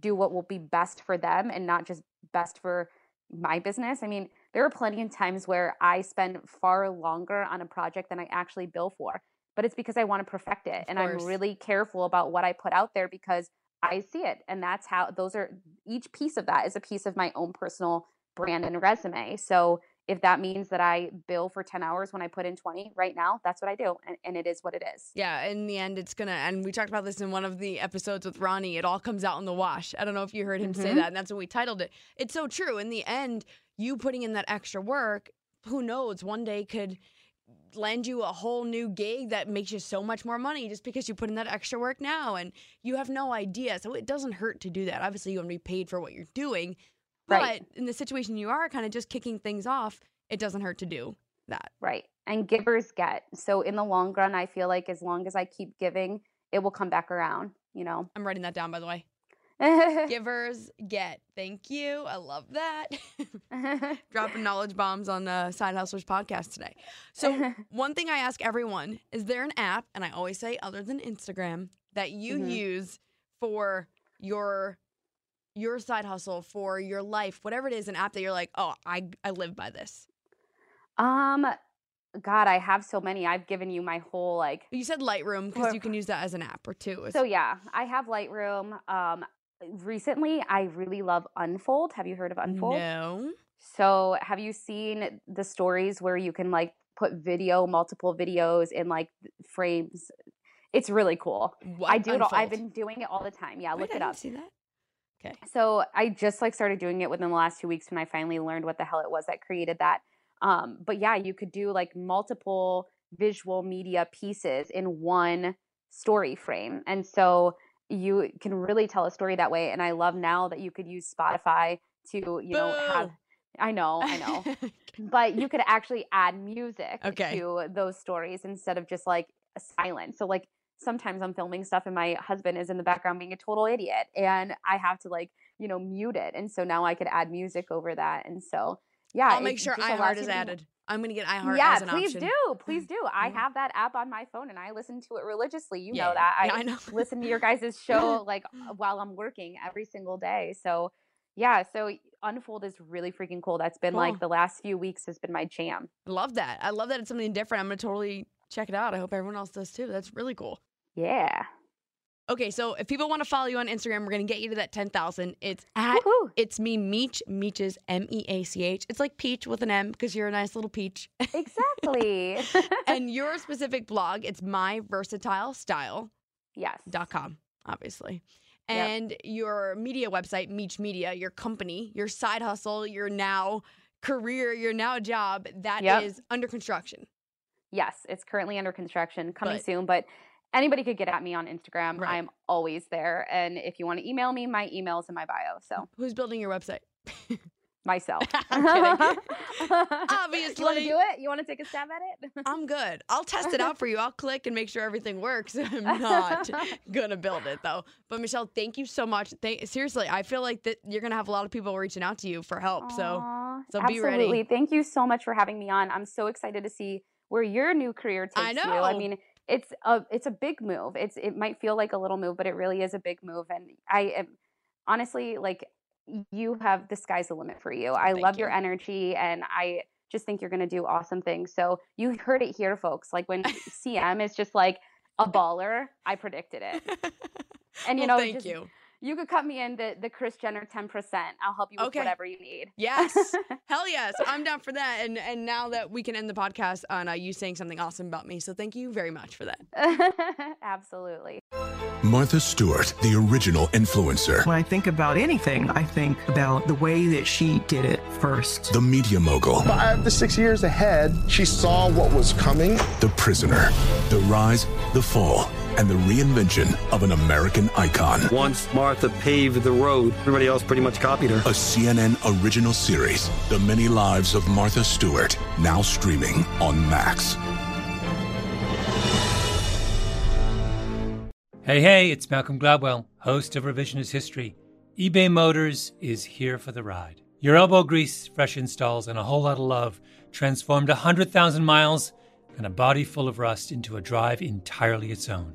do what will be best for them and not just best for my business. I mean, there are plenty of times where I spend far longer on a project than I actually bill for, but it's because I want to perfect it. Of and I'm really careful about what I put out there because I see it. And that's how those are each piece of that is a piece of my own personal brand and resume. So if that means that I bill for 10 hours when I put in 20 right now, that's what I do. And, and it is what it is. Yeah, in the end, it's gonna, and we talked about this in one of the episodes with Ronnie. It all comes out in the wash. I don't know if you heard him say Mhm. that, and that's what we titled it. It's so true. In the end, you putting in that extra work, who knows, one day could lend you a whole new gig that makes you so much more money just because you put in that extra work now and you have no idea. So it doesn't hurt to do that. Obviously, you want to be paid for what you're doing, Right. but in the situation you are kind of just kicking things off, it doesn't hurt to do that. Right. And givers get. So in the long run, I feel like as long as I keep giving, it will come back around, you know? I'm writing that down, by the way. (laughs) Givers get. Thank you. I love that. (laughs) Dropping knowledge bombs on the Side Hustlers podcast today. So, (laughs) one thing I ask everyone is there an app, and I always say other than Instagram, that you Mhm. use for your your side hustle, for your life, whatever it is, an app that you're like, oh, I I live by this. um, God, I have so many. I've given you my whole like. You said Lightroom because you can use that as an app or two. So yeah, I have Lightroom. Um, recently, I really love Unfold. Have you heard of Unfold? No. So have you seen the stories where you can like put video, multiple videos in like frames? It's really cool. What? I do it all. I've been doing it all the time. Yeah, Wait, look I it up. See that? Okay. So I just like started doing it within the last two weeks when I finally learned what the hell it was that created that. Um, but yeah, you could do like multiple visual media pieces in one story frame. And so you can really tell a story that way. And I love now that you could use Spotify to, you know, have I know, I (laughs) know. but you could actually add music Okay. to those stories instead of just like a silent. So like sometimes I'm filming stuff and my husband is in the background being a total idiot and I have to like, you know, mute it. And so now I could add music over that. And so yeah, I'll make sure iHeart is added. I'm gonna get iHeart yeah, as an please option. do. Please mm, do. I mm. have that app on my phone and I listen to it religiously. You Yeah, know that. yeah, I know. listen to your (laughs) guys' show like (laughs) while I'm working every single day. So yeah, so Unfold is really freaking cool. That's been Cool. like the last few weeks has been my jam. Love that. I love that it's something different. I'm gonna totally check it out. I hope everyone else does too. That's really cool. Yeah. Okay, so if people want to follow you on Instagram, we're gonna get you to that ten thousand. It's at Woohoo. it's me Meech. Meech is M E A C H. It's like peach with an M because you're a nice little peach. Exactly. (laughs) and your (laughs) specific blog, it's my versatile style yes. dot com, obviously. Yep. And your media website, Meech Media, your company, your side hustle, your now career, your now job, that is Yep. under construction. Yes, it's currently under construction, coming But- soon, but anybody could get at me on Instagram. Right. I'm always there. And if you want to email me, my email's in my bio. So Who's building your website? (laughs) myself. (laughs) Kidding. (laughs) You want to Obviously. do it? You want to take a stab at it? I'm good. I'll test it out for you. I'll click and make sure everything works. I'm not gonna build it though. But Michelle, thank you so much. Thank, seriously, I feel like that you're gonna have a lot of people reaching out to you for help. So, Aw, so be ready. Absolutely. Thank you so much for having me on. I'm so excited to see where your new career takes I you. I mean, it's a it's a big move. It's it might feel like a little move, but it really is a big move. And I am honestly like you have the sky's the limit for you. I Thank love your energy and I just think you're going to do awesome things. So you heard it here folks. Like when (laughs) CM is just like a baller, I predicted it. (laughs) And you Well, know, thank just- you. You could cut me in the the Kris Jenner 10%. I'll help you with Okay. whatever you need. Yes, (laughs) hell yes, I'm down for that. And and now that we can end the podcast on uh, you saying something awesome about me, so thank you very much for that. (laughs) Absolutely. Martha Stewart, the original influencer. When I think about anything, I think about the way that she did it first. The media mogul. Five to six years ahead, she saw what was coming. The prisoner. The rise, the fall, and the reinvention of an American icon. Once Martha paved the road, everybody else pretty much copied her. A CNN original series, The Many Lives of Martha Stewart, now streaming on Max. Hey, hey, it's Malcolm Gladwell, host of Revisionist History. eBay Motors is here for the ride. Your elbow grease, fresh installs, and a whole lot of love transformed 100,000 miles and a body full of rust into a drive entirely its own.